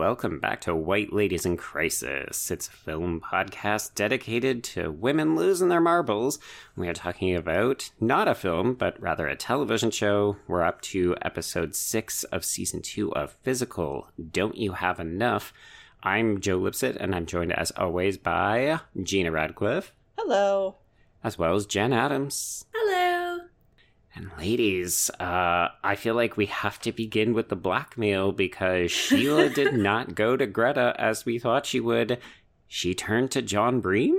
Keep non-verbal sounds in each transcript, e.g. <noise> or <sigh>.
Welcome back to White Ladies in Crisis. It's a film podcast dedicated to women losing their marbles. We are talking about not a film, but rather a television show. We're up to episode six of season two of Physical. Don't You Have Enough? I'm Joe Lipsett, and I'm joined as always by Gina Radcliffe, Hello. as well as Jen Adams. Hello. And ladies, uh, I feel like we have to begin with the blackmail because Sheila did <laughs> not go to Greta as we thought she would. She turned to John Breem?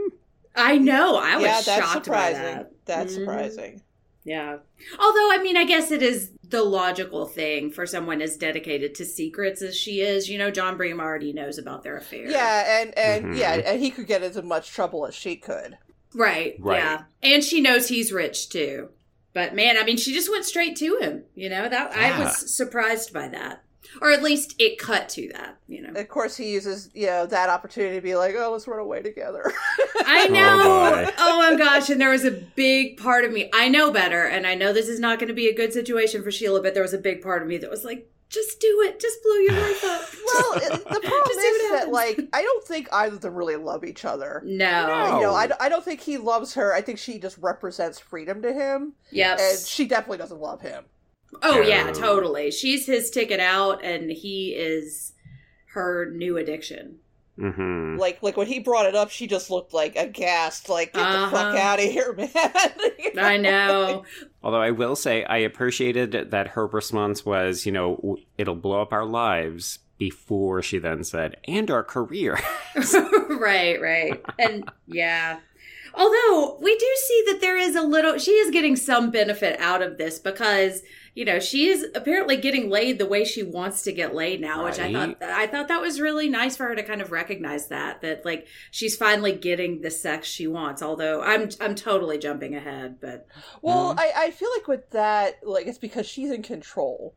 I know. I was yeah, that's shocked by surprising. that. That's Mhm. surprising. Yeah. Although, I mean, I guess it is the logical thing for someone as dedicated to secrets as she is. You know, John Breem already knows about their affair. Yeah, and and Mhm. yeah, and he could get as much trouble as she could. Right. Right. Yeah. And she knows he's rich too. But man, I mean, she just went straight to him. You know that I was surprised by that, or at least it cut to that. You know. Of course, he uses you know that opportunity to be like, "Oh, let's run away together." <laughs> I Oh, know. boy. Oh, my gosh. And there was a big part of me. I know better. And I know this is not going to be a good situation for Sheila, but there was a big part of me that was like, just do it. Just blow your life up. <laughs> well, <laughs> the problem Just is that like I don't think either of them really love each other. No. No. You know, I, I don't think he loves her. I think she just represents freedom to him, Yep. and she definitely doesn't love him. oh, yeah, No. totally. She's his ticket out, and he is her new addiction. Mm-hmm. Like like when he brought it up, she just looked like aghast, like get the fuck Uh-huh. out of here, <laughs> man. You I know. Although I will say, I appreciated that her response was, you know, it'll blow up our lives before she then said, and our career. <laughs> <laughs> right, right. And yeah. Although we do see that there is a little, she is getting some benefit out of this because, you know, she is apparently getting laid the way she wants to get laid now, which I thought, I thought that was really nice for her to kind of recognize that, that like she's finally getting the sex she wants. Although I'm, I'm totally jumping ahead, but Well, Mhm. I, I feel like with that, like it's because she's in control.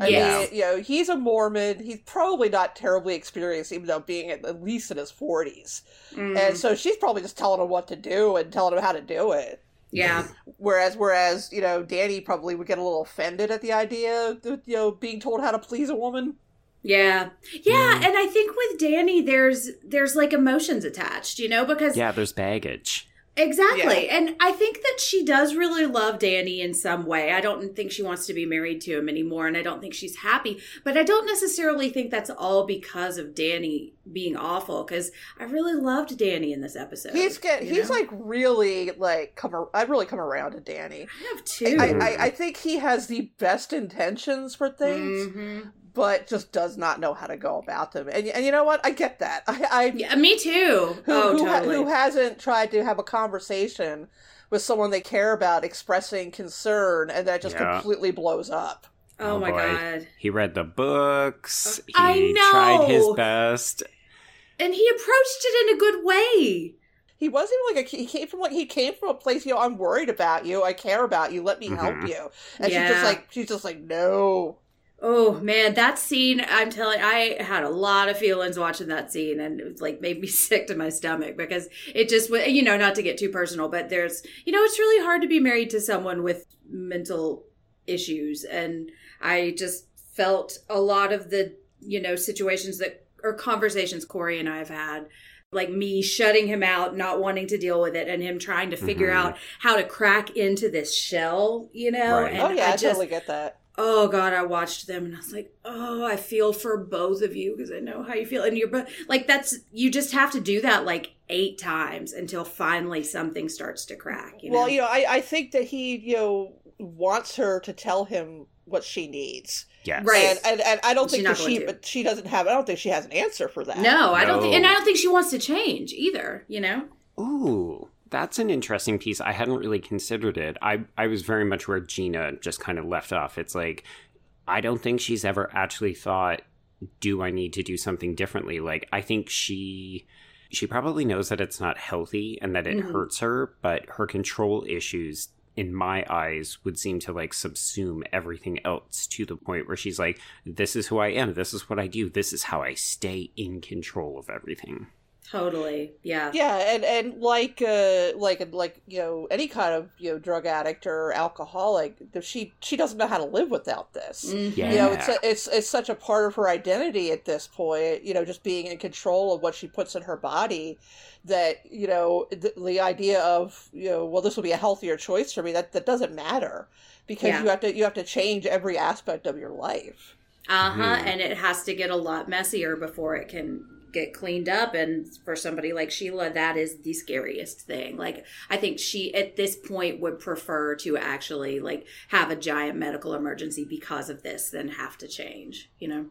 I Yeah. mean, you know, he's a Mormon. He's probably not terribly experienced, even though being at, at least in his forties. mm, And so she's probably just telling him what to do and telling him how to do it. yeah. Whereas, whereas you know, Danny probably would get a little offended at the idea of you know being told how to please a woman. Yeah. Yeah, Mm. and I think with Danny there's there's like emotions attached, you know, because yeah, there's baggage. Exactly. And I think that she does really love Danny in some way. I don't think she wants to be married to him anymore and I don't think she's happy, but I don't necessarily think that's all because of Danny being awful cuz I really loved Danny in this episode. He's get he's know? like really like come. ar- I really come around to Danny. I have two. I, I I think he has the best intentions for things. Mhm. But just does not know how to go about them. And and you know what? I get that. I, I Yeah, me too. who, oh, who, ha- totally. who hasn't tried to have a conversation with someone they care about, expressing concern, and that just Yeah. completely blows up. oh, Oh, my boy. god. He read the books. He I tried his best. And he approached it in a good way. He wasn't like a, he came from like he came from a place. You know, I'm worried about you. I care about you. Let me help Mhm. you. And she's just like she's just like no. Oh man, that scene! I'm telling, I had a lot of feelings watching that scene, and it was like made me <laughs> sick to my stomach because it just, was you know, not to get too personal, but there's, you know, it's really hard to be married to someone with mental issues, and I just felt a lot of the, you know, situations that or conversations Corey and I have had. Like me shutting him out, not wanting to deal with it, and him trying to figure Mhm. out how to crack into this shell, you know. Right. And oh yeah, I, I just, totally get that. Oh god i watched them and i was like oh i feel for both of you because i know how you feel and you're but like that's you just have to do that like eight times until finally something starts to crack you know Well, you know, I I think that he you know wants her to tell him what she needs. Yes. Right. And, and and I don't She's think that she to. but she doesn't have I don't think she has an answer for that. no i don't think and i don't think she wants to change either you know Ooh, that's an interesting piece. I hadn't really considered it. I, I was very much where Gina just kind of left off. It's like, I don't think she's ever actually thought, do I need to do something differently? Like, I think she she probably knows that it's not healthy and that it Mhm. hurts her, but her control issues in my eyes would seem to like subsume everything else to the point where she's like this is who I am, this is what I do, this is how I stay in control of everything. Totally. Yeah. Yeah, and and like uh like like you know any kind of you know drug addict or alcoholic, she she doesn't know how to live without this. Mhm. Yeah. You know, it's a, it's it's such a part of her identity at this point. You know, just being in control of what she puts in her body. That you know, the, the idea of you know, well, this will be a healthier choice for me. That that doesn't matter because Yeah. you have to you have to change every aspect of your life. Uh huh. Mhm. And it has to get a lot messier before it can get cleaned up. And for somebody like Sheila, that is the scariest thing. Like, I think she at this point would prefer to actually like have a giant medical emergency because of this than have to change, you know?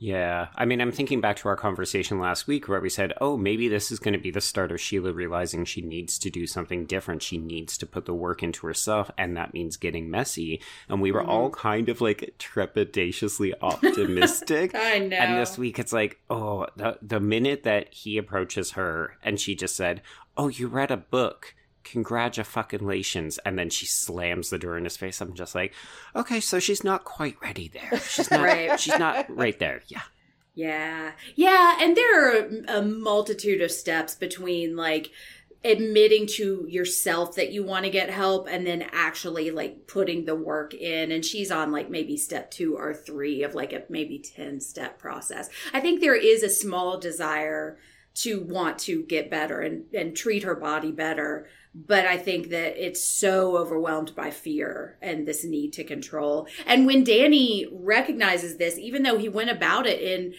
Yeah. I mean, I'm thinking back to our conversation last week where we said, oh, maybe this is going to be the start of Sheila realizing she needs to do something different. She needs to put the work into herself, and that means getting messy. And we were all mm-hmm. kind of like trepidatiously optimistic. <laughs> I know. And this week it's like, oh, the, the minute that he approaches her and she just said, oh, you read a book. Congratulations. And then she slams the door in his face. I'm just like, okay, so she's not quite ready there. She's <laughs> not, Right. she's not right there. Yeah. Yeah. Yeah. And there are a multitude of steps between like admitting to yourself that you want to get help and then actually like putting the work in. And she's on like maybe step two or three of like a maybe 10 step process. I think there is a small desire to want to get better and, and treat her body better. But I think that it's so overwhelmed by fear and this need to control. And when Danny recognizes this, even though he went about it in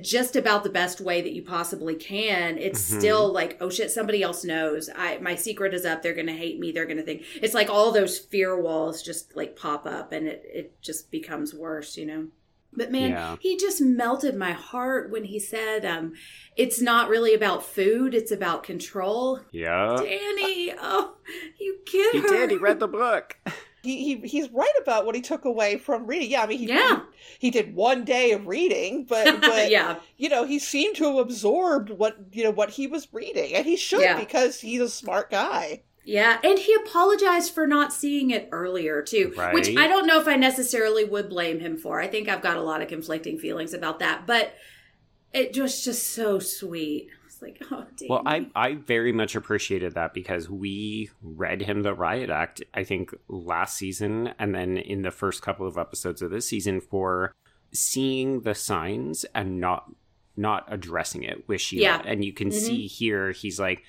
just about the best way that you possibly can, it's Mhm. still like, oh shit, somebody else knows. I my secret is up. They're gonna hate me. They're gonna think it's like all those fear walls just like pop up and it, it just becomes worse, you know? But man, Yeah. he just melted my heart when he said, um, it's not really about food, it's about control. Yeah. Danny, oh, you get He her. did. He read the book. <laughs> He, he he's right about what he took away from reading. Yeah, I mean, he, Yeah. he, he did one day of reading, but <laughs> but yeah, you know, he seemed to have absorbed what you know what he was reading, and he should Yeah. because he's a smart guy. Yeah, and he apologized for not seeing it earlier too, which I don't know if I necessarily would blame him for. I think I've got a lot of conflicting feelings about that, but it was just so sweet. It's like, oh, Danny. Well, I I very much appreciated that because we read him the riot act. I think last season, and then in the first couple of episodes of this season for seeing the signs and not not addressing it with Sheila. Yeah. And you can Mhm. see here he's like,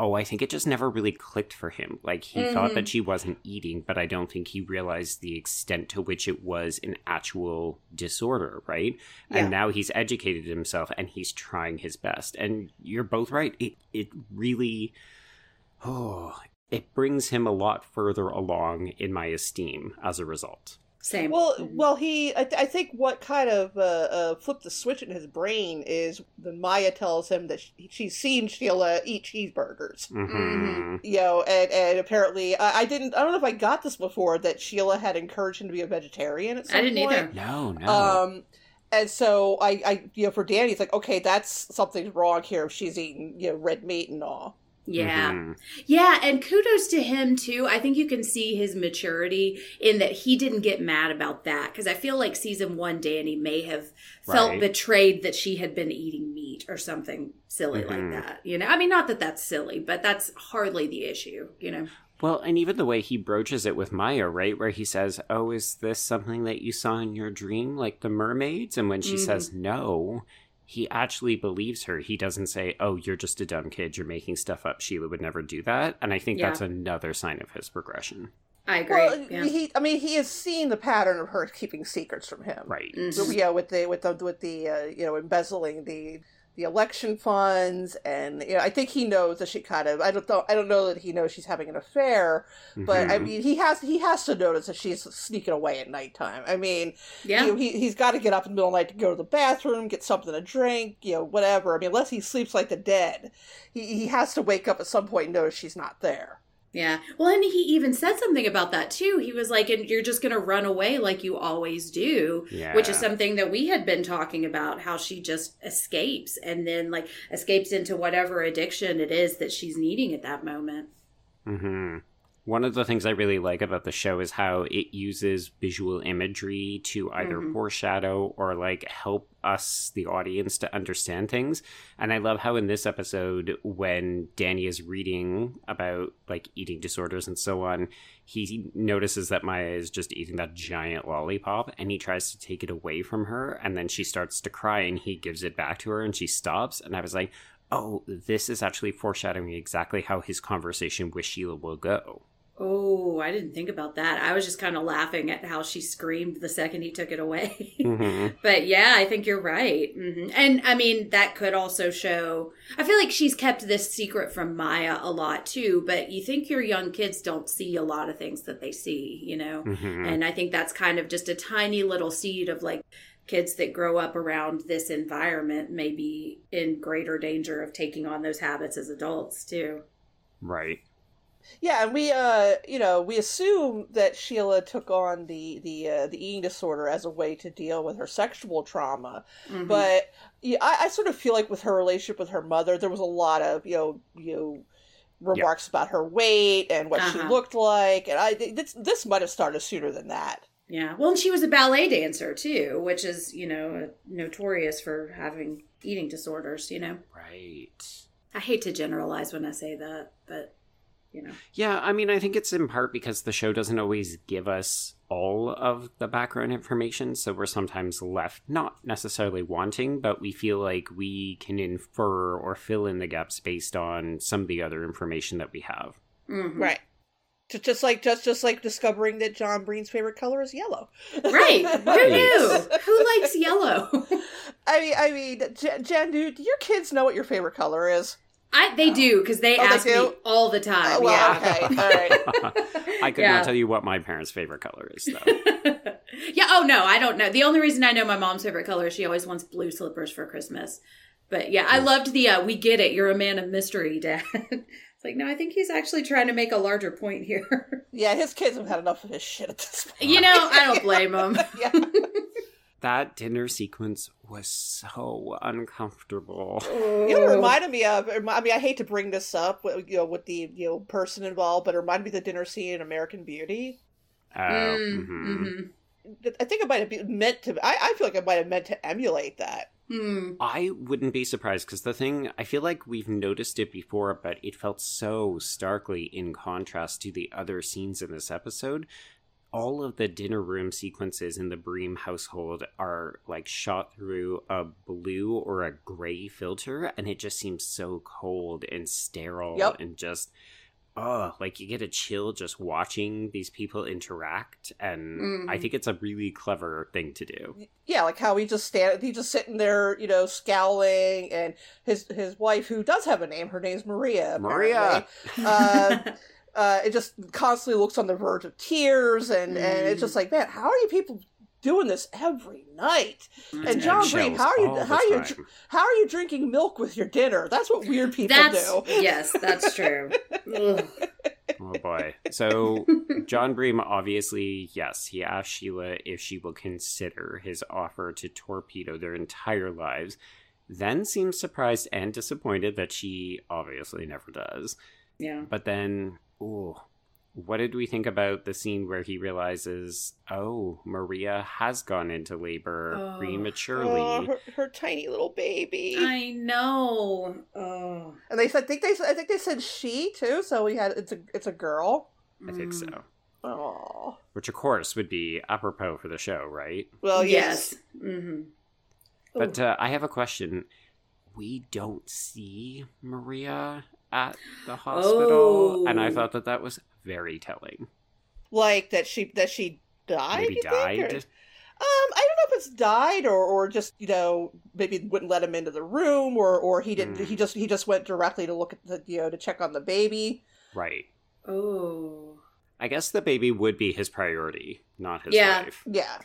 oh, I think it just never really clicked for him. Like he thought Mhm. that she wasn't eating, but I don't think he realized the extent to which it was an actual disorder, right? Yeah. And now he's educated himself and he's trying his best. And you're both right. It it really oh it brings him a lot further along in my esteem as a result. Same. Well, Mhm. well, he I, I think what kind of uh, uh, flipped the switch in his brain is when Maya tells him that she, she's seen Sheila eat cheeseburgers. hmm You know, and, and apparently I, I didn't. I don't know if I got this before that Sheila had encouraged him to be a vegetarian at some I didn't point. either. No, no. Um, and so I, I, you know, for Danny, it's like, okay, that's something's wrong here if she's eating, you know, red meat and all. Yeah. Mhm. Yeah, and kudos to him too. I think you can see his maturity in that he didn't get mad about that because I feel like season one Danny may have felt Right. betrayed that she had been eating meat or something silly Mhm. like that. You know, I mean, not that that's silly, but that's hardly the issue. You know, Well, and even the way he broaches it with Maya, right? Where he says, Oh, is this something that you saw in your dream, like the mermaids? And when she Mhm. says no, he actually believes her. He doesn't say, Oh, you're just a dumb kid. You're making stuff up. Sheila would never do that. And I think Yeah. that's another sign of his progression. I agree. Well, yeah. he, I mean, he has seen the pattern of her keeping secrets from him. Right. Mhm. So, yeah, with the with the with the uh, you know embezzling the the election funds, and you know, I think he knows that she kind of. I don't know. I don't know that he knows she's having an affair, but I Mhm. mean, he has he has to notice that she's sneaking away at nighttime. I mean, yeah. you know, he he's got to get up in the middle of the night to go to the bathroom, get something to drink, you know, whatever. I mean, unless he sleeps like the dead, he he has to wake up at some point and notice she's not there. Yeah. Well, and he even said something about that too. He was like, and you're just going to run away like you always do, Yeah. which is something that we had been talking about how she just escapes and then like escapes into whatever addiction it is that she's needing at that moment. hmm One of the things I really like about the show is how it uses visual imagery to either Mhm. foreshadow or like help us, the audience, to understand things. And I love how in this episode, when Danny is reading about like eating disorders and so on, he notices that Maya is just eating that giant lollipop and he tries to take it away from her. And then she starts to cry and he gives it back to her and she stops. And I was like, oh, this is actually foreshadowing exactly how his conversation with Sheila will go. Oh, I didn't think about that. I was just kind of laughing at how she screamed the second he took it away. Mhm. <laughs> But yeah, I think you're right. hmm And I mean, that could also show. I feel like she's kept this secret from Maya a lot too, but you think your young kids don't see a lot of things that they see, you know? Mhm. And I think that's kind of just a tiny little seed of like kids that grow up around this environment may be in greater danger of taking on those habits as adults too. Right. Yeah, and we, uh, you know, we assume that Sheila took on the the uh, the eating disorder as a way to deal with her sexual trauma. Mhm. But yeah, I, I sort of feel like with her relationship with her mother, there was a lot of you know you know remarks about her weight and what she Uh-huh. looked like, and I this this might have started sooner than that. Yeah. Well, and she was a ballet dancer too, which is, you know, notorious for having eating disorders, you know. Right. I hate to generalize when I say that, but you know. Yeah, I mean, I think it's in part because the show doesn't always give us all of the background information, so we're sometimes left not necessarily wanting, but we feel like we can infer or fill in the gaps based on some of the other information that we have. Mhm. Right. Just, just like just just like discovering that John Breem's favorite color is yellow. Right. <laughs> Who knew? Who likes yellow? <laughs> I mean, I mean, Jen, Jen, do, do your kids know what your favorite color is? I they do because they Oh, they ask me all the time. Oh, well, yeah. okay, <laughs> all right. <laughs> I could Yeah. not tell you what my parents' favorite color is, though. <laughs> yeah. Oh no, I don't know. The only reason I know my mom's favorite color is she always wants blue slippers for Christmas. But yeah, I loved the uh, "We get it, you're a man of mystery, Dad." it's like, no, I think he's actually trying to make a larger point here. Yeah, his kids have had enough of his shit at this point. you know, I don't blame him. yeah. That dinner sequence was so uncomfortable. You know, it reminded me of. I mean, I hate to bring this up, with, you know, with the you know person involved, but it reminded me of the dinner scene in American Beauty. Oh, Mm, mhm. mhm. I think it might have been meant to. I, I feel like I might have meant to emulate that. Hmm. I wouldn't be surprised because the thing, I feel like we've noticed it before, but it felt so starkly in contrast to the other scenes in this episode. All of the dinner room sequences in the Breem household are like shot through a blue or a gray filter, and it just seems so cold and sterile Yep. and just. Oh, like you get a chill just watching these people interact, and I Mhm. think it's a really clever thing to do. Yeah, like how he just stand, he just sitting there, you know, scowling, and his his wife, who does have a name, her name's Maria. Maria! Uh, <laughs> uh, it just constantly looks on the verge of tears, and and it's just like, man, how are you people doing this every night? And John Breem, how are you? How are you? time. How are you drinking milk with your dinner? That's what weird people That's do. yes, that's <laughs> true. Ugh. Oh boy. So <laughs> John Breem obviously, yes, he asked Sheila if she will consider his offer to torpedo their entire lives, then seems surprised and disappointed that she obviously never does. Yeah. But then, ooh, what did we think about the scene where he realizes, oh, Maria has gone into labor Oh. prematurely? Oh, her, her tiny little baby. I know. Oh. And they said, I think they, I think they said she too. So we had it's a, it's a girl. I think so. Oh, Which, of course, would be apropos for the show, right? well, yes. Mm-hmm. But uh, I have a question. We don't see Maria at the hospital, and I Oh. thought that that was very telling. like that she that she died. Maybe you think, died. or- Um, I don't know if it's died or or just you know maybe wouldn't let him into the room or or he didn't Hmm. he just he just went directly to look at the you know to check on the baby. Right. Oh. I guess the baby would be his priority, not his Yeah. wife. Yeah.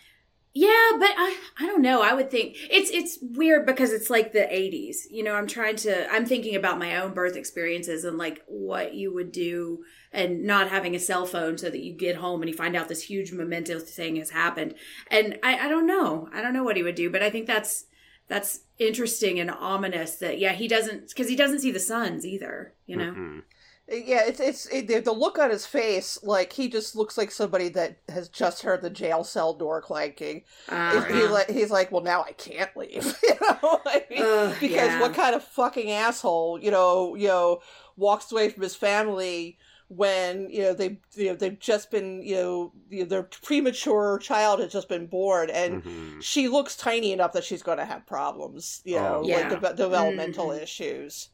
Yeah, but I I don't know. I would think it's it's weird because it's like the 80s. You know, I'm trying to I'm thinking about my own birth experiences and like what you would do and not having a cell phone so that you get home and you find out this huge momentous thing has happened. And I I don't know. I don't know what he would do, but I think that's that's interesting and ominous that yeah, he doesn't cuz he doesn't see the sons either, you know. Mhm. Yeah, it's it's it, the- the look on his face, like he just looks like somebody that has just heard the jail cell door clanking. Uh, He- he like he's like, well, now I can't leave, <laughs> you know, <laughs> I mean, Ugh, because yeah. what kind of fucking asshole, you know, you know, walks away from his family when you know they you know they've just been you know, you know their premature child has just been born and. Mhm. She looks tiny enough that she's going to have problems, you know, Oh. like de- developmental Mhm. issues.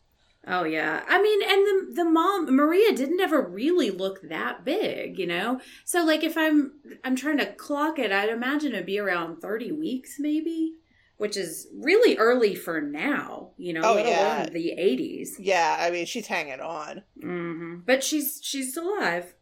Oh yeah. I mean, and the the mom Maria didn't ever really look that big, you know. So like if I'm I'm trying to clock it, I'd imagine it'd be around 30 weeks maybe, which is really early for now, you know, Oh, let yeah. alone the 80s. Yeah, I mean, she's hanging on. hmm But she's she's still alive.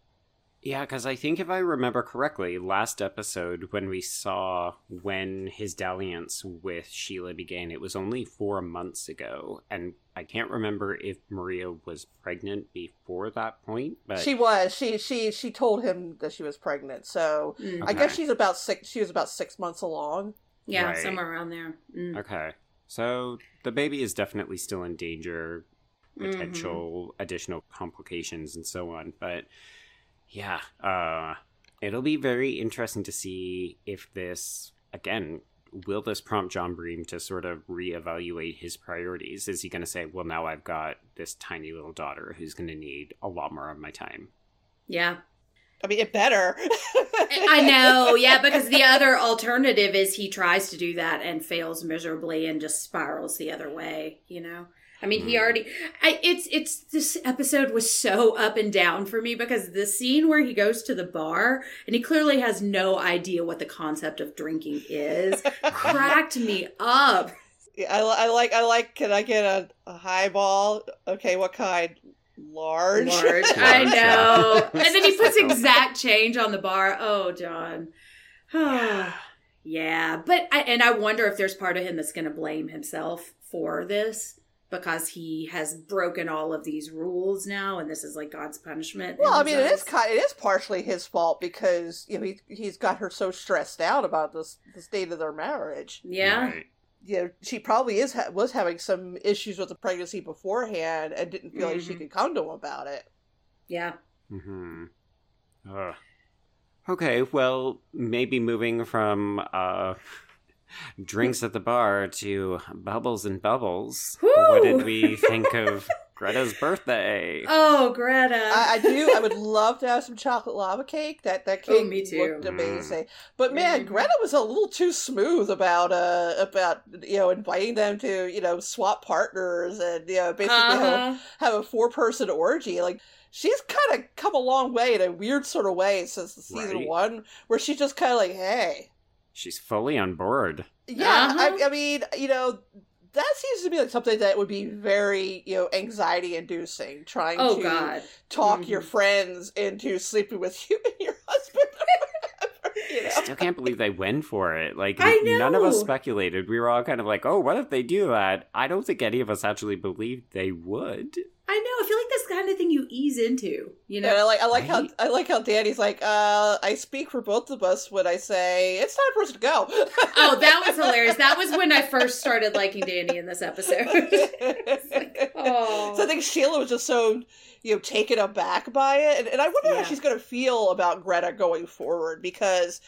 Yeah, because I think if I remember correctly, last episode when we saw when his dalliance with Sheila began, it was only four months ago, and I can't remember if Maria was pregnant before that point. But She was. She she she told him that she was pregnant. So Mm. I guess she's about six. She was about six months along. Yeah, Right. somewhere around there. Mm. okay, so the baby is definitely still in danger, Mm-hmm. potential additional complications, and so on. But yeah, uh, it'll be very interesting to see if this again will this prompt John Breem to sort of reevaluate his priorities? Is he going to say, "Well, now I've got this tiny little daughter who's going to need a lot more of my time"? Yeah. I mean, it better. I know, yeah, because the other alternative is he tries to do that and fails miserably and just spirals the other way, you know? I mean, he Hmm. already I it's it's this episode was so up and down for me because the scene where he goes to the bar and he clearly has no idea what the concept of drinking is <laughs> cracked me up. Yeah, I, I like. I like. Can I get a, a highball? Okay, what kind? Large. Large. <laughs> I know. And then he <laughs> puts exact change on the bar. Oh, John. <sighs> yeah, but I, and I wonder if there's part of him that's going to blame himself for this because he has broken all of these rules now, and this is like God's punishment. Well, I mean, his it is kind, it is partially his fault because you know he he's got her so stressed out about this the state of their marriage. Yeah. Right. You know, she probably is ha- was having some issues with the pregnancy beforehand and didn't feel like she Mhm. could come to him about it. Yeah. Hmm. Ugh. Okay, well, maybe moving from uh, drinks at the bar to bubbles and bubbles. What did we think of <laughs> Greta's birthday? Oh, Greta. I, I do. I would love to have some chocolate lava cake. That that cake Oh, me too. looked amazing. But man, Mhm. Greta was a little too smooth about uh about you know inviting them to you know swap partners and you know basically have, Uh-huh. have a four person orgy. Like she's kind of come a long way in a weird sort of way since the season Right. one, where she's just kind of like, hey, She's fully on board. yeah. Uh-huh. I, I mean, you know. That seems to be like something that would be very, you know, anxiety inducing. Trying Oh, to God. talk your Mhm. friends into sleeping with you and your husband. or whatever, you know? Still can't believe they went for it. Like I none of us speculated. We were all kind of like, "Oh, what if they do that?" I don't think any of us actually believed they would. I know. I feel like that's kind of thing you ease into, you know? And I like I like how I like how Danny's like, uh, I speak for both of us when I say it's time for us to go. Oh, that was hilarious. That was when I first started liking Danny in this episode. <laughs> oh. So I think Sheila was just so you know taken aback by it, and, and I wonder Yeah. how she's going to feel about Greta going forward because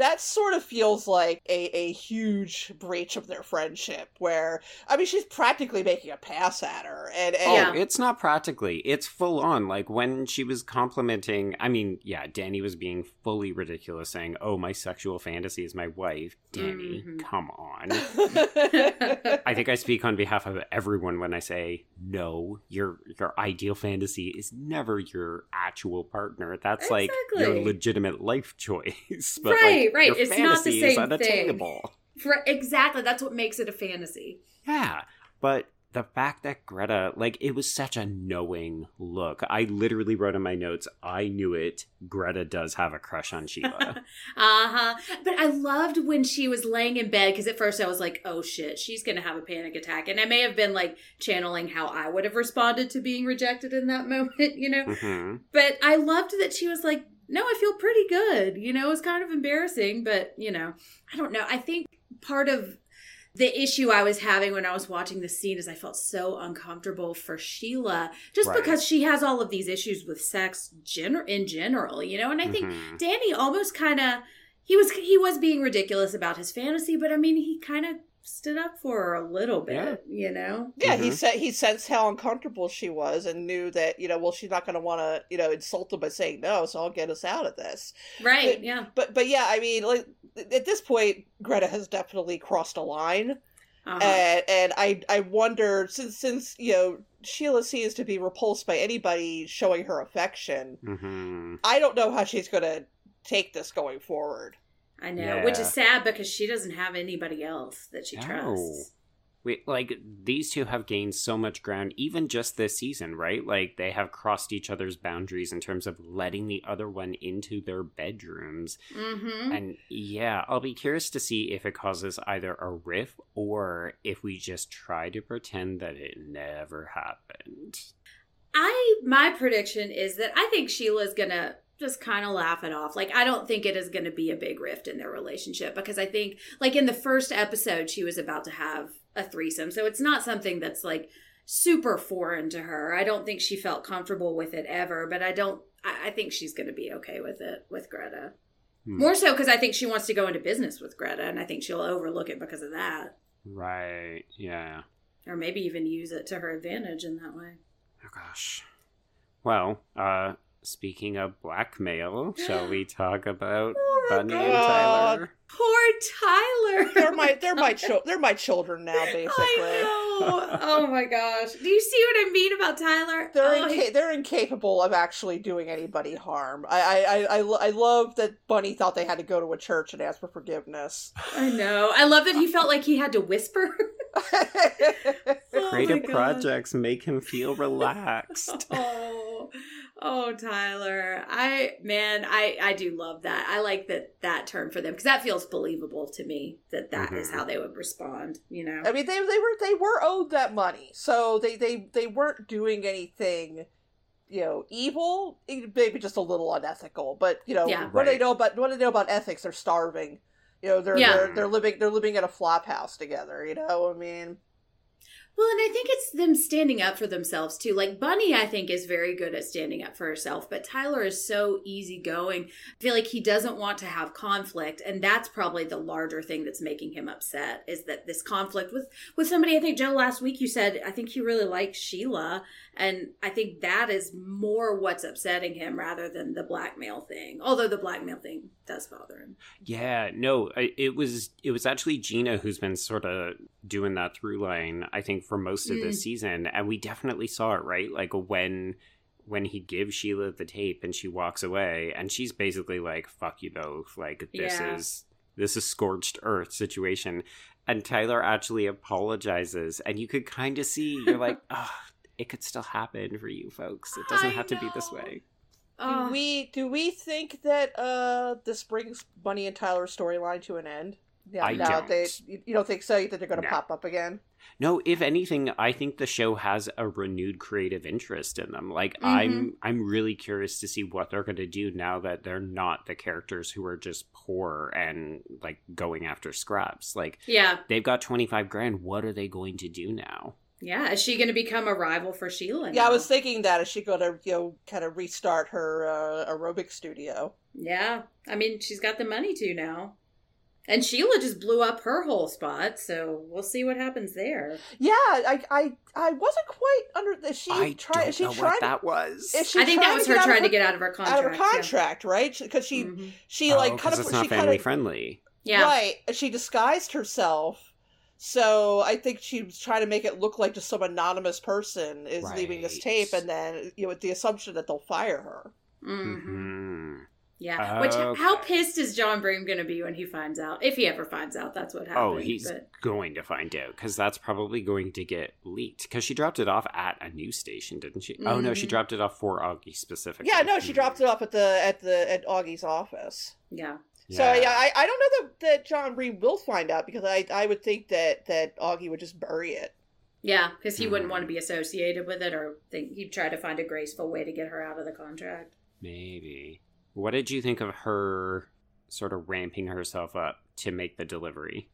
that sort of feels like a, a huge breach of their friendship. Where I mean, she's practically making a pass at her, and, and Oh, Yeah. it's not practically. It's full on. Like when she was complimenting, I mean, yeah, Danny was being fully ridiculous, saying, "Oh, my sexual fantasy is my wife." Danny, Mhm. come on. <laughs> <laughs> I think I speak on behalf of everyone when I say, "No, your your ideal fantasy is never your actual partner. That's like your legitimate life <laughs> choice." but Right, like, right. Your It's not the same unattainable. For, exactly. That's what makes it a fantasy. Yeah, but the fact that Greta, like, it was such a knowing look. I literally wrote in my notes, I knew it. Greta does have a crush on Sheila. <laughs> uh huh. But I loved when she was laying in bed because at first I was like, oh shit, she's going to have a panic attack. And I may have been like channeling how I would have responded to being rejected in that <laughs> moment, you know? hmm But I loved that she was like, no, I feel pretty good. You know, it was kind of embarrassing, but, you know, I don't know. I think part of the issue I was having when I was watching the scene is I felt so uncomfortable for Sheila just Right. because she has all of these issues with sex gener- in general, you know? And I think Mhm. Danny almost kind of he was he was being ridiculous about his fantasy, but I mean, he kind of stood up for her a little bit, Yeah. you know? Yeah, he Mhm. said he sensed how uncomfortable she was and knew that you know, well, she's not going to want to you know insult him by saying no, so I'll get us out of this. Right, But- yeah. But but yeah, I mean, like at this point, Greta has definitely crossed a line, Uh-huh. and and I I wonder since since you know Sheila seems to be repulsed by anybody showing her affection. hmm I don't know how she's going to take this going forward. I know, which is sad because she doesn't have anybody else that she No. trusts. Wait, like these two have gained so much ground, even just this season, right? Like they have crossed each other's boundaries in terms of letting the other one into their bedrooms. Mm-hmm. And yeah, I'll be curious to see if it causes either a riff or if we just try to pretend that it never happened. I my prediction is that I think Sheila's gonna just kind of laugh it off. Like I don't think it is going to be a big rift in their relationship because I think like in the first episode she was about to have a threesome. So it's not something that's like super foreign to her. I don't think she felt comfortable with it ever, but I don't I, I think she's going to be okay with it with Greta. Hmm. More so because I think she wants to go into business with Greta, and I think she'll overlook it because of that, Right. Yeah. or maybe even use it to her advantage in that way. Oh gosh. Well, uh speaking of blackmail, shall we <gasps> talk about Oh my Bunny and Tyler? Poor Tyler. They're my they're my chil- they're my children now, basically. <laughs> I know. Oh my gosh. Do you see what I mean about Tyler? They're oh, he- inca- they're incapable of actually doing anybody harm. I I, I, I, I love that Bunny thought they had to go to a church and ask for forgiveness. I know. I love that he felt like he had to whisper. <laughs> Oh Creative projects make him feel relaxed. <laughs> Oh, oh, Tyler. I man, I I do love that. I like that that term for them because that feels believable to me. That that is Mhm. how they would respond. You know. I mean, they they were they were owed that money, so they they they weren't doing anything, you know, evil. Maybe just a little unethical, but you know, Yeah. what do they know about what do they know about ethics? They're starving. You know, they're Yeah. they're they're living they're living in a flop house together. You know, I mean, Well, and I think it's them standing up for themselves too. Like Bunny, I think is very good at standing up for herself, but Tyler is so easygoing. I feel like he doesn't want to have conflict, and that's probably the larger thing that's making him upset. Is that this conflict with with somebody? I think Joe last week you said I think he really likes Sheila, and I think that is more what's upsetting him rather than the blackmail thing. Although the blackmail thing does bother him. Yeah, no, it was it was actually Gina who's been sort of doing that through line. I think for most of Mm. this season, and we definitely saw it right. Like when when he gives Sheila the tape and she walks away, and she's basically like, "Fuck you both." Like this Yeah. is this is scorched earth situation, and Tyler actually apologizes, and you could kind of see you're like, <laughs> "Ah, it could still happen for you folks. It doesn't I have to be this way." Oh, do we do we think that uh this brings Bunny and Tyler's storyline to an end? Yeah, I now don't. they you you don't think so? You think they're going to No. pop up again? No, if anything, I think the show has a renewed creative interest in them. Like Mm-hmm. I'm I'm really curious to see what they're going to do now that they're not the characters who are just poor and like going after scraps. Like yeah, they've got 25 grand, what are they going to do now? yeah. Is she going to become a rival for Sheila? Yeah, I was thinking that is she going to you know kind of restart her uh, aerobic studio? Yeah, I mean, she's got the money to now. And Sheila just blew up her whole spot, so we'll see what happens there. Yeah, I I I wasn't quite under. Is she I trying? don't Is she know trying? what that was. I think that was her get out of trying her- to get out of her contract. out of her yeah. contract, right? Because she Mhm. she oh, like kind 'cause of it's she not kind family of friendly. Yeah. right. She disguised herself. So I think she was trying to make it look like just some anonymous person is leaving this tape, and then you know with the assumption that they'll fire her. hmm hmm Yeah. Which how pissed is John Breem going to be when he finds out? If he ever finds out, that's what happened. Oh, he's but- going to find out because that's probably going to get leaked. Because she dropped it off at a news station, didn't she? Oh no, she Mhm. dropped it off for Augie specifically. Yeah, no, she Hmm. dropped it off at the at the at Augie's office. yeah. So yeah, I, I don't know that, that John Breem will find out because I I would think that that Augie would just bury it. Yeah, because he wouldn't Hmm. want to be associated with it, or think he'd try to find a graceful way to get her out of the contract. maybe. What did you think of her sort of ramping herself up to make the delivery?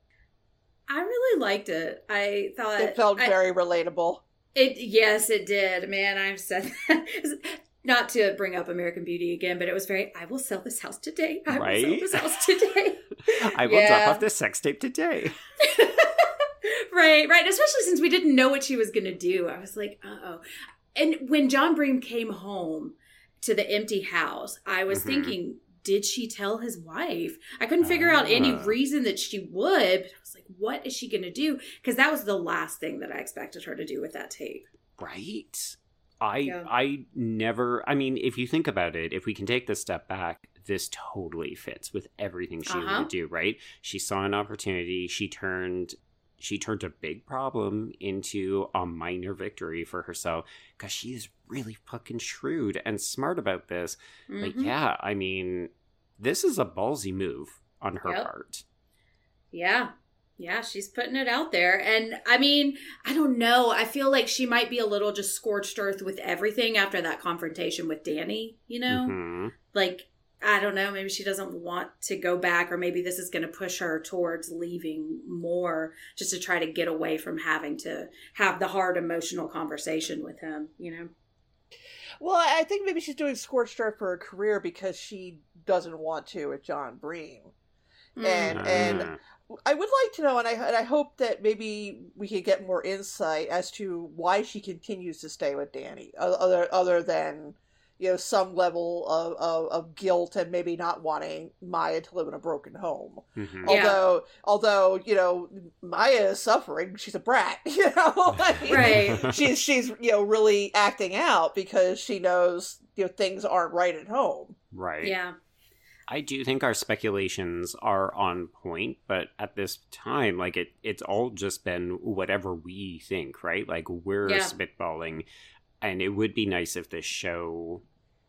I really liked it. I thought It felt I- very relatable. It yes, it did. Man, I've said that. <laughs> Not to bring up American Beauty again, but it was very. I will sell this house today. I will Right? sell this house today. <laughs> I will drop off this sex tape today. <laughs> right, right. Especially since we didn't know what she was going to do. I was like, uh oh. And when John Breem came home to the empty house, I was Mhm. thinking, did she tell his wife? I couldn't figure out any Ah. reason that she would, but I was like, what is she going to do? Because that was the last thing that I expected her to do with that tape. Right. I Yeah. I never I mean, if you think about it, if we can take this step back, this totally fits with everything she Uh-huh. would do, right? She saw an opportunity, she turned she turned a big problem into a minor victory for herself because she is really fucking shrewd and smart about this. But Mhm. yeah, I mean, this is a ballsy move on her Yep. part. Yeah. Yeah, she's putting it out there. And I mean, I don't know. I feel like she might be a little just scorched earth with everything after that confrontation with Danny, you know? Mhm. Like, I don't know. Maybe she doesn't want to go back, or maybe this is going to push her towards leaving more just to try to get away from having to have the hard emotional conversation with him, you know? Well, I I think maybe she's doing scorched earth for her career because she doesn't want to with John Breem. And- and- Ah. I would like to know, and I and I hope that maybe we could get more insight as to why she continues to stay with Danny, other other than you know some level of, of, of guilt and maybe not wanting Maya to live in a broken home. Mhm. Yeah. Although although you know Maya is suffering, she's a brat. <laughs> You know, I mean, Right. <laughs> she's she's you know really acting out because she knows you know things aren't right at home. Right. Yeah. I do think our speculations are on point, but at this time, like it, it's all just been whatever we think, right? Like we're Yeah. spitballing, and it would be nice if this show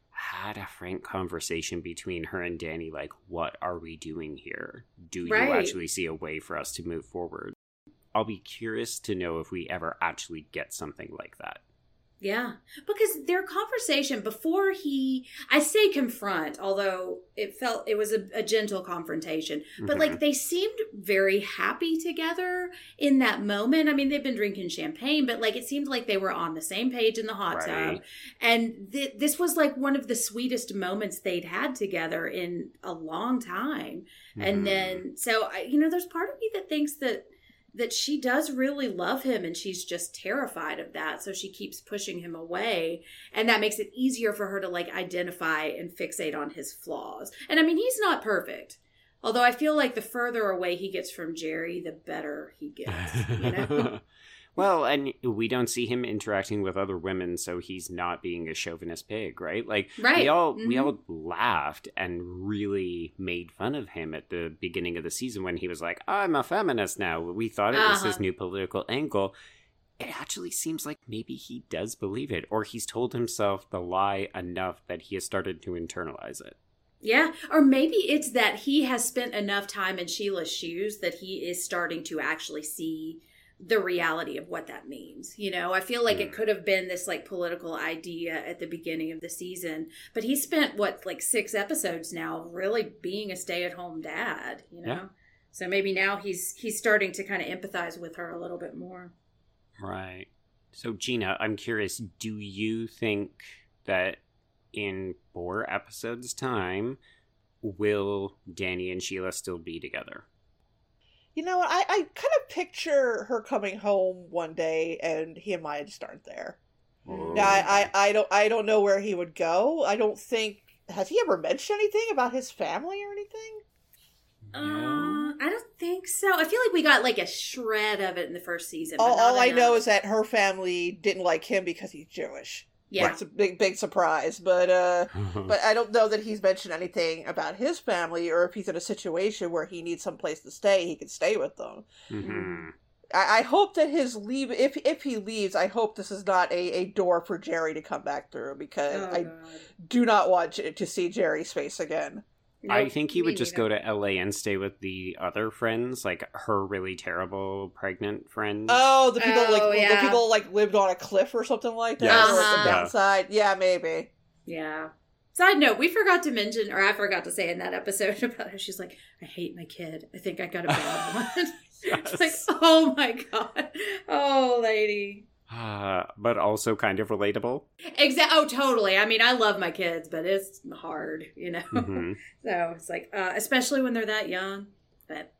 had a frank conversation between her and Danny. Like, what are we doing here? Do you Right. actually see a way for us to move forward? I'll be curious to know if we ever actually get something like that. Yeah, because their conversation before he, I say confront, although it felt it was a, a gentle confrontation, but Mhm. like they seemed very happy together in that moment. I mean, they've been drinking champagne, but like it seemed like they were on the same page in the hot tub. And th- this was like one of the sweetest moments they'd had together in a long time. Mhm. And then, so I, you know, there's part of me that thinks that that she does really love him and she's just terrified of that. So she keeps pushing him away. And that makes it easier for her to like identify and fixate on his flaws. And i mean he's not perfect. Although i feel like the further away he gets from jerry the better he gets you know <laughs> well, and we don't see him interacting with other women, so he's not being a chauvinist pig, right? Like Right. we all we Mhm. all laughed and really made fun of him at the beginning of the season when he was like, "I'm a feminist now." We thought it was his Uh-huh. new political angle. It actually seems like maybe he does believe it, or he's told himself the lie enough that he has started to internalize it. Yeah, or maybe it's that he has spent enough time in Sheila's shoes that he is starting to actually see the reality of what that means. You know, I feel like it Mm. could have been this like political idea at the beginning of the season, but he spent what like 6 episodes now really being a stay-at-home dad, you know. Yeah. So maybe now he's he's starting to kind of empathize with her a little bit more. Right. So, Gina, I'm curious do you think that in four episodes' time, will Danny and Sheila still be together? You know what? I, I kind of picture her coming home one day and he and Maya just aren't there. Oh. Now I, I, I don't I don't know where he would go. I don't think has he ever mentioned anything about his family or anything? Uh, I don't think so. I feel like we got like a shred of it in the first season. All, all I know is that her family didn't like him because he's Jewish. Yeah. It's a big, big surprise. But uh, <laughs> but I don't know that he's mentioned anything about his family, or if he's in a situation where he needs some place to stay, he can stay with them. Mhm. I, I hope that his leave, if if he leaves, I hope this is not a, a door for Jerry to come back through because Oh, I God. do not want to to see Jerry's face again. I think he would just neither. go to LA and stay with the other friends, like her really terrible pregnant friends. Oh, the people like Oh, the people like lived on a cliff or something like that, Yes. or Uh-huh. the Yeah. downside. Yeah, maybe. Yeah. Side note, we forgot to mention, or I forgot to say in that episode <laughs> about how she's like, I hate my kid. I think I got a bad <laughs> one. <laughs> It's like, oh my God. Oh, lady. Uh, <sighs> but also kind of relatable. Exact. Oh, totally. I mean, I love my kids, but it's hard, you know? Mhm. <laughs> So it's like, uh, especially when they're that young. But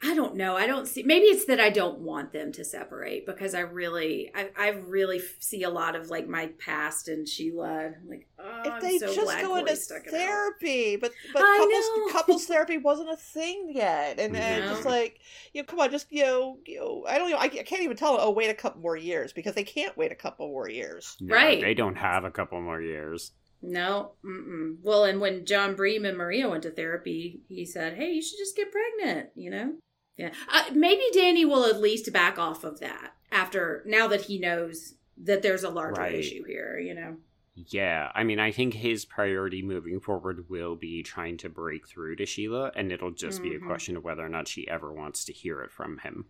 I don't know. I don't see. Maybe it's that I don't want them to separate because I really, I, I really see a lot of like my past and Sheila. And I'm like, oh, if I'm they so just glad go into stuck therapy, but but I couples know. couples therapy wasn't a thing yet, and, mm-hmm. and No. just like you know, come on, just you know, you know, I don't know, I, I can't even tell. Oh, wait a couple more years because they can't wait a couple more years. No, Right. They don't have a couple more years. No. Mm-mm. Well, and when John Breem and Maria went to therapy, he said, "Hey, you should just get pregnant." You know. Yeah. Uh, maybe Danny will at least back off of that after now that he knows that there's a larger Right. issue here. You know. Yeah, I mean, I think his priority moving forward will be trying to break through to Sheila, and it'll just be a Mhm. question of whether or not she ever wants to hear it from him.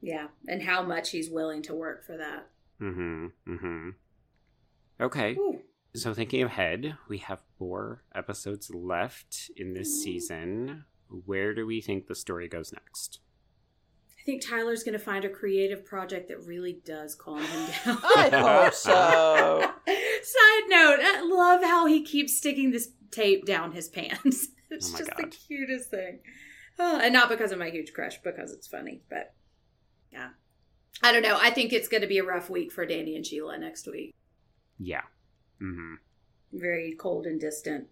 Yeah, and how much he's willing to work for that. Mm-hmm. Mm-hmm. Okay. Ooh. So thinking ahead, we have four episodes left in this season. Where do we think the story goes next? I think Tyler's going to find a creative project that really does calm him <laughs> down. I hope so. <laughs> Side note, I love how he keeps sticking this tape down his pants. <laughs> It's Oh my just the cutest thing. Oh, and not because of my huge crush, because it's funny. But yeah. I don't know. I think it's going to be a rough week for Danny and Sheila next week. Yeah. Mm-hmm. Very cold and distant.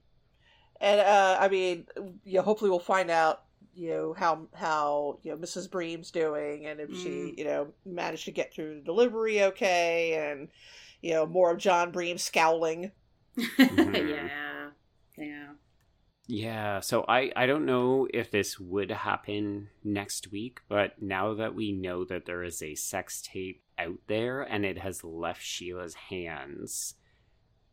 And uh, I mean, you know, hopefully we'll find out, you know, how how you know Mrs. Breem's doing, and if Mm. she, you know, managed to get through the delivery okay, and you know, more of John Breem scowling. <laughs> Mhm. yeah. Yeah. Yeah, so I I don't know if this would happen next week, but now that we know that there is a sex tape out there and it has left Sheila's hands,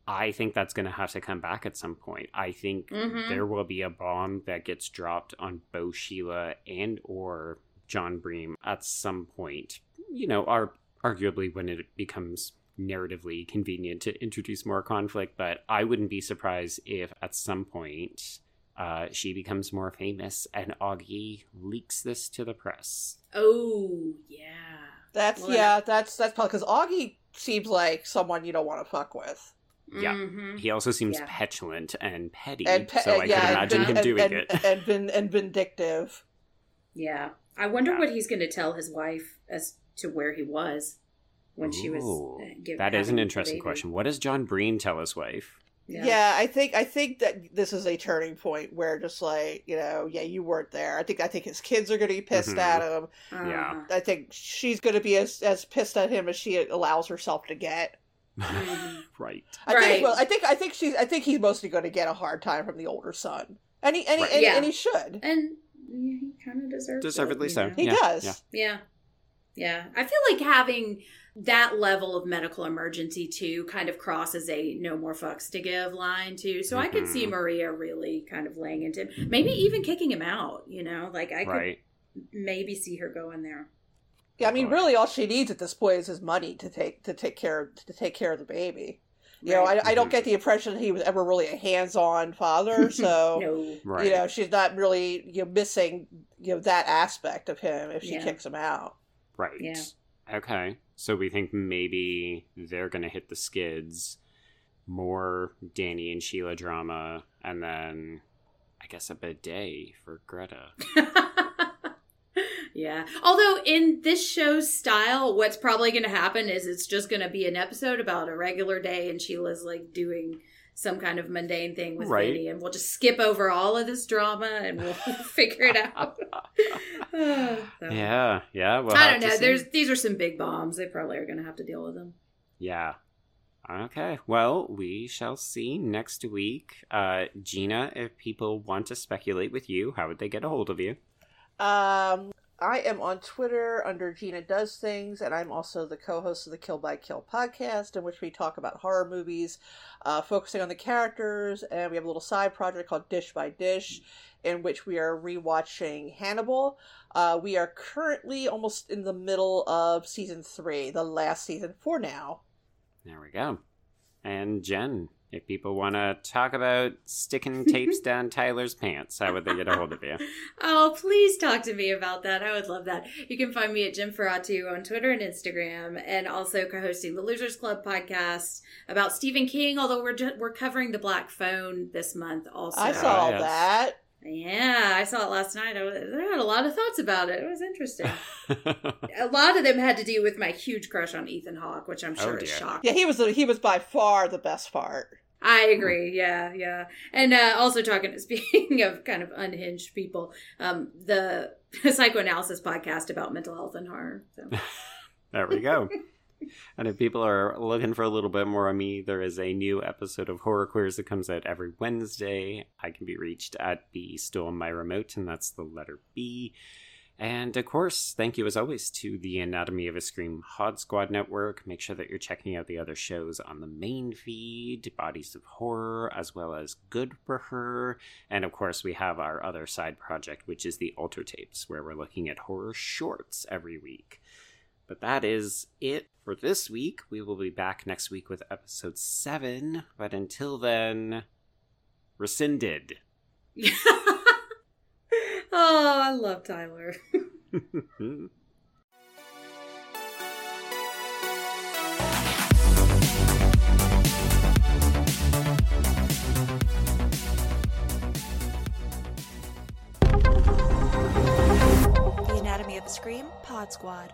I think that's going to have to come back at some point. I think Mhm. there will be a bomb that gets dropped on both Sheila and or John Breem at some point. You know, are arguably when it becomes narratively convenient to introduce more conflict, but I wouldn't be surprised if at some point uh, she becomes more famous and Augie leaks this to the press. Oh, yeah. That's Well, yeah, that's that's probably because Augie seems like someone you don't want to fuck with, Yeah. Mhm. He also seems Yeah. petulant and petty, and pe- so I yeah, could imagine vin- him doing and, it. <laughs> and, vin- and vindictive. Yeah. I wonder Yeah. what he's going to tell his wife as to where he was when she was uh, give, that is an interesting question. What does John Breem tell his wife? Yeah. I think I think that this is a turning point where just like you know, yeah, you weren't there. I think I think his kids are going to be pissed Mhm. at him. Yeah. Uh-huh. I think she's going to be as as pissed at him as she allows herself to get. <laughs> Right. I Right. think well, I think I think she's I think he's mostly going to get a hard time from the older son, and he and he, Right. and, Yeah. and he should. And he kind of deserves Deservedly it, you so. know? He Yeah, does. yeah. Yeah. Yeah. I feel like having that level of medical emergency too kind of crosses a no more fucks to give line too. So I could see Mhm. Maria really kind of laying into him. Maybe even kicking him out, you know? Like I could Right. maybe see her going there. Yeah, I mean, Boy. really, all she needs at this point is his money to take to take care to take care of the baby. You know, I, I don't get mm-hmm. the impression that he was ever really a hands-on father, <laughs> so no. Right. you know she's not really you know missing you know that aspect of him if she Yeah. kicks him out. Right. Yeah. Okay. So we think maybe they're going to hit the skids. More Danny and Sheila drama, and then I guess a bidet for Greta. <laughs> yeah. Although in this show's style, what's probably going to happen is it's just going to be an episode about a regular day, and Sheila's like doing some kind of mundane thing with Right. Vinny, and we'll just skip over all of this drama and we'll <laughs> figure it out. <laughs> <sighs> So, yeah. Yeah. We'll I don't to know. see. There's these are some big bombs. They probably are going to have to deal with them. Yeah. Okay, well, we shall see next week. Uh, Gina, if people want to speculate with you, how would they get a hold of you? Um, I am on Twitter under Gina Does Things, and I'm also the co host of the Kill by Kill podcast, in which we talk about horror movies, uh, focusing on the characters. And we have a little side project called Dish by Dish, in which we are rewatching Hannibal. Uh, we are currently almost in the middle of season three, the last season for now. There we go. And Jen, if people want to talk about sticking tapes <laughs> down Tyler's pants, how would they get a hold of you? <laughs> Oh, please talk to me about that. I would love that. You can find me at Jennferatu on Twitter and Instagram, and also co-hosting the Losers Club podcast about Stephen King. Although we're ju- we're covering the Black Phone this month, also. I saw Oh, yes. that. Yeah, I saw it last night. I, was, I had a lot of thoughts about it. It was interesting. <laughs> a lot of them had to do with my huge crush on Ethan Hawke, which I'm Oh, sure is shocking. Yeah, he was he was by far the best part. I agree. Yeah, yeah. And uh, also talking, <laughs> speaking of kind of unhinged people, um, the <laughs> psychoanalysis podcast about mental health and horror. So. there we go. And if people are looking for a little bit more of me, there is a new episode of Horror Queers that comes out every Wednesday. I can be reached at B Stole My Remote, and that's the letter B. And of course, thank you as always to the Anatomy of a Scream Pod Squad Network. Make sure that you're checking out the other shows on the main feed, Bodies of Horror, as well as Good for Her. And of course, we have our other side project, which is the Alter Tapes, where we're looking at horror shorts every week. But that is it for this week. We will be back next week with episode 7. But until then, rescinded. <laughs> oh, I love Tyler. <laughs> The Anatomy of a Scream Pod Squad.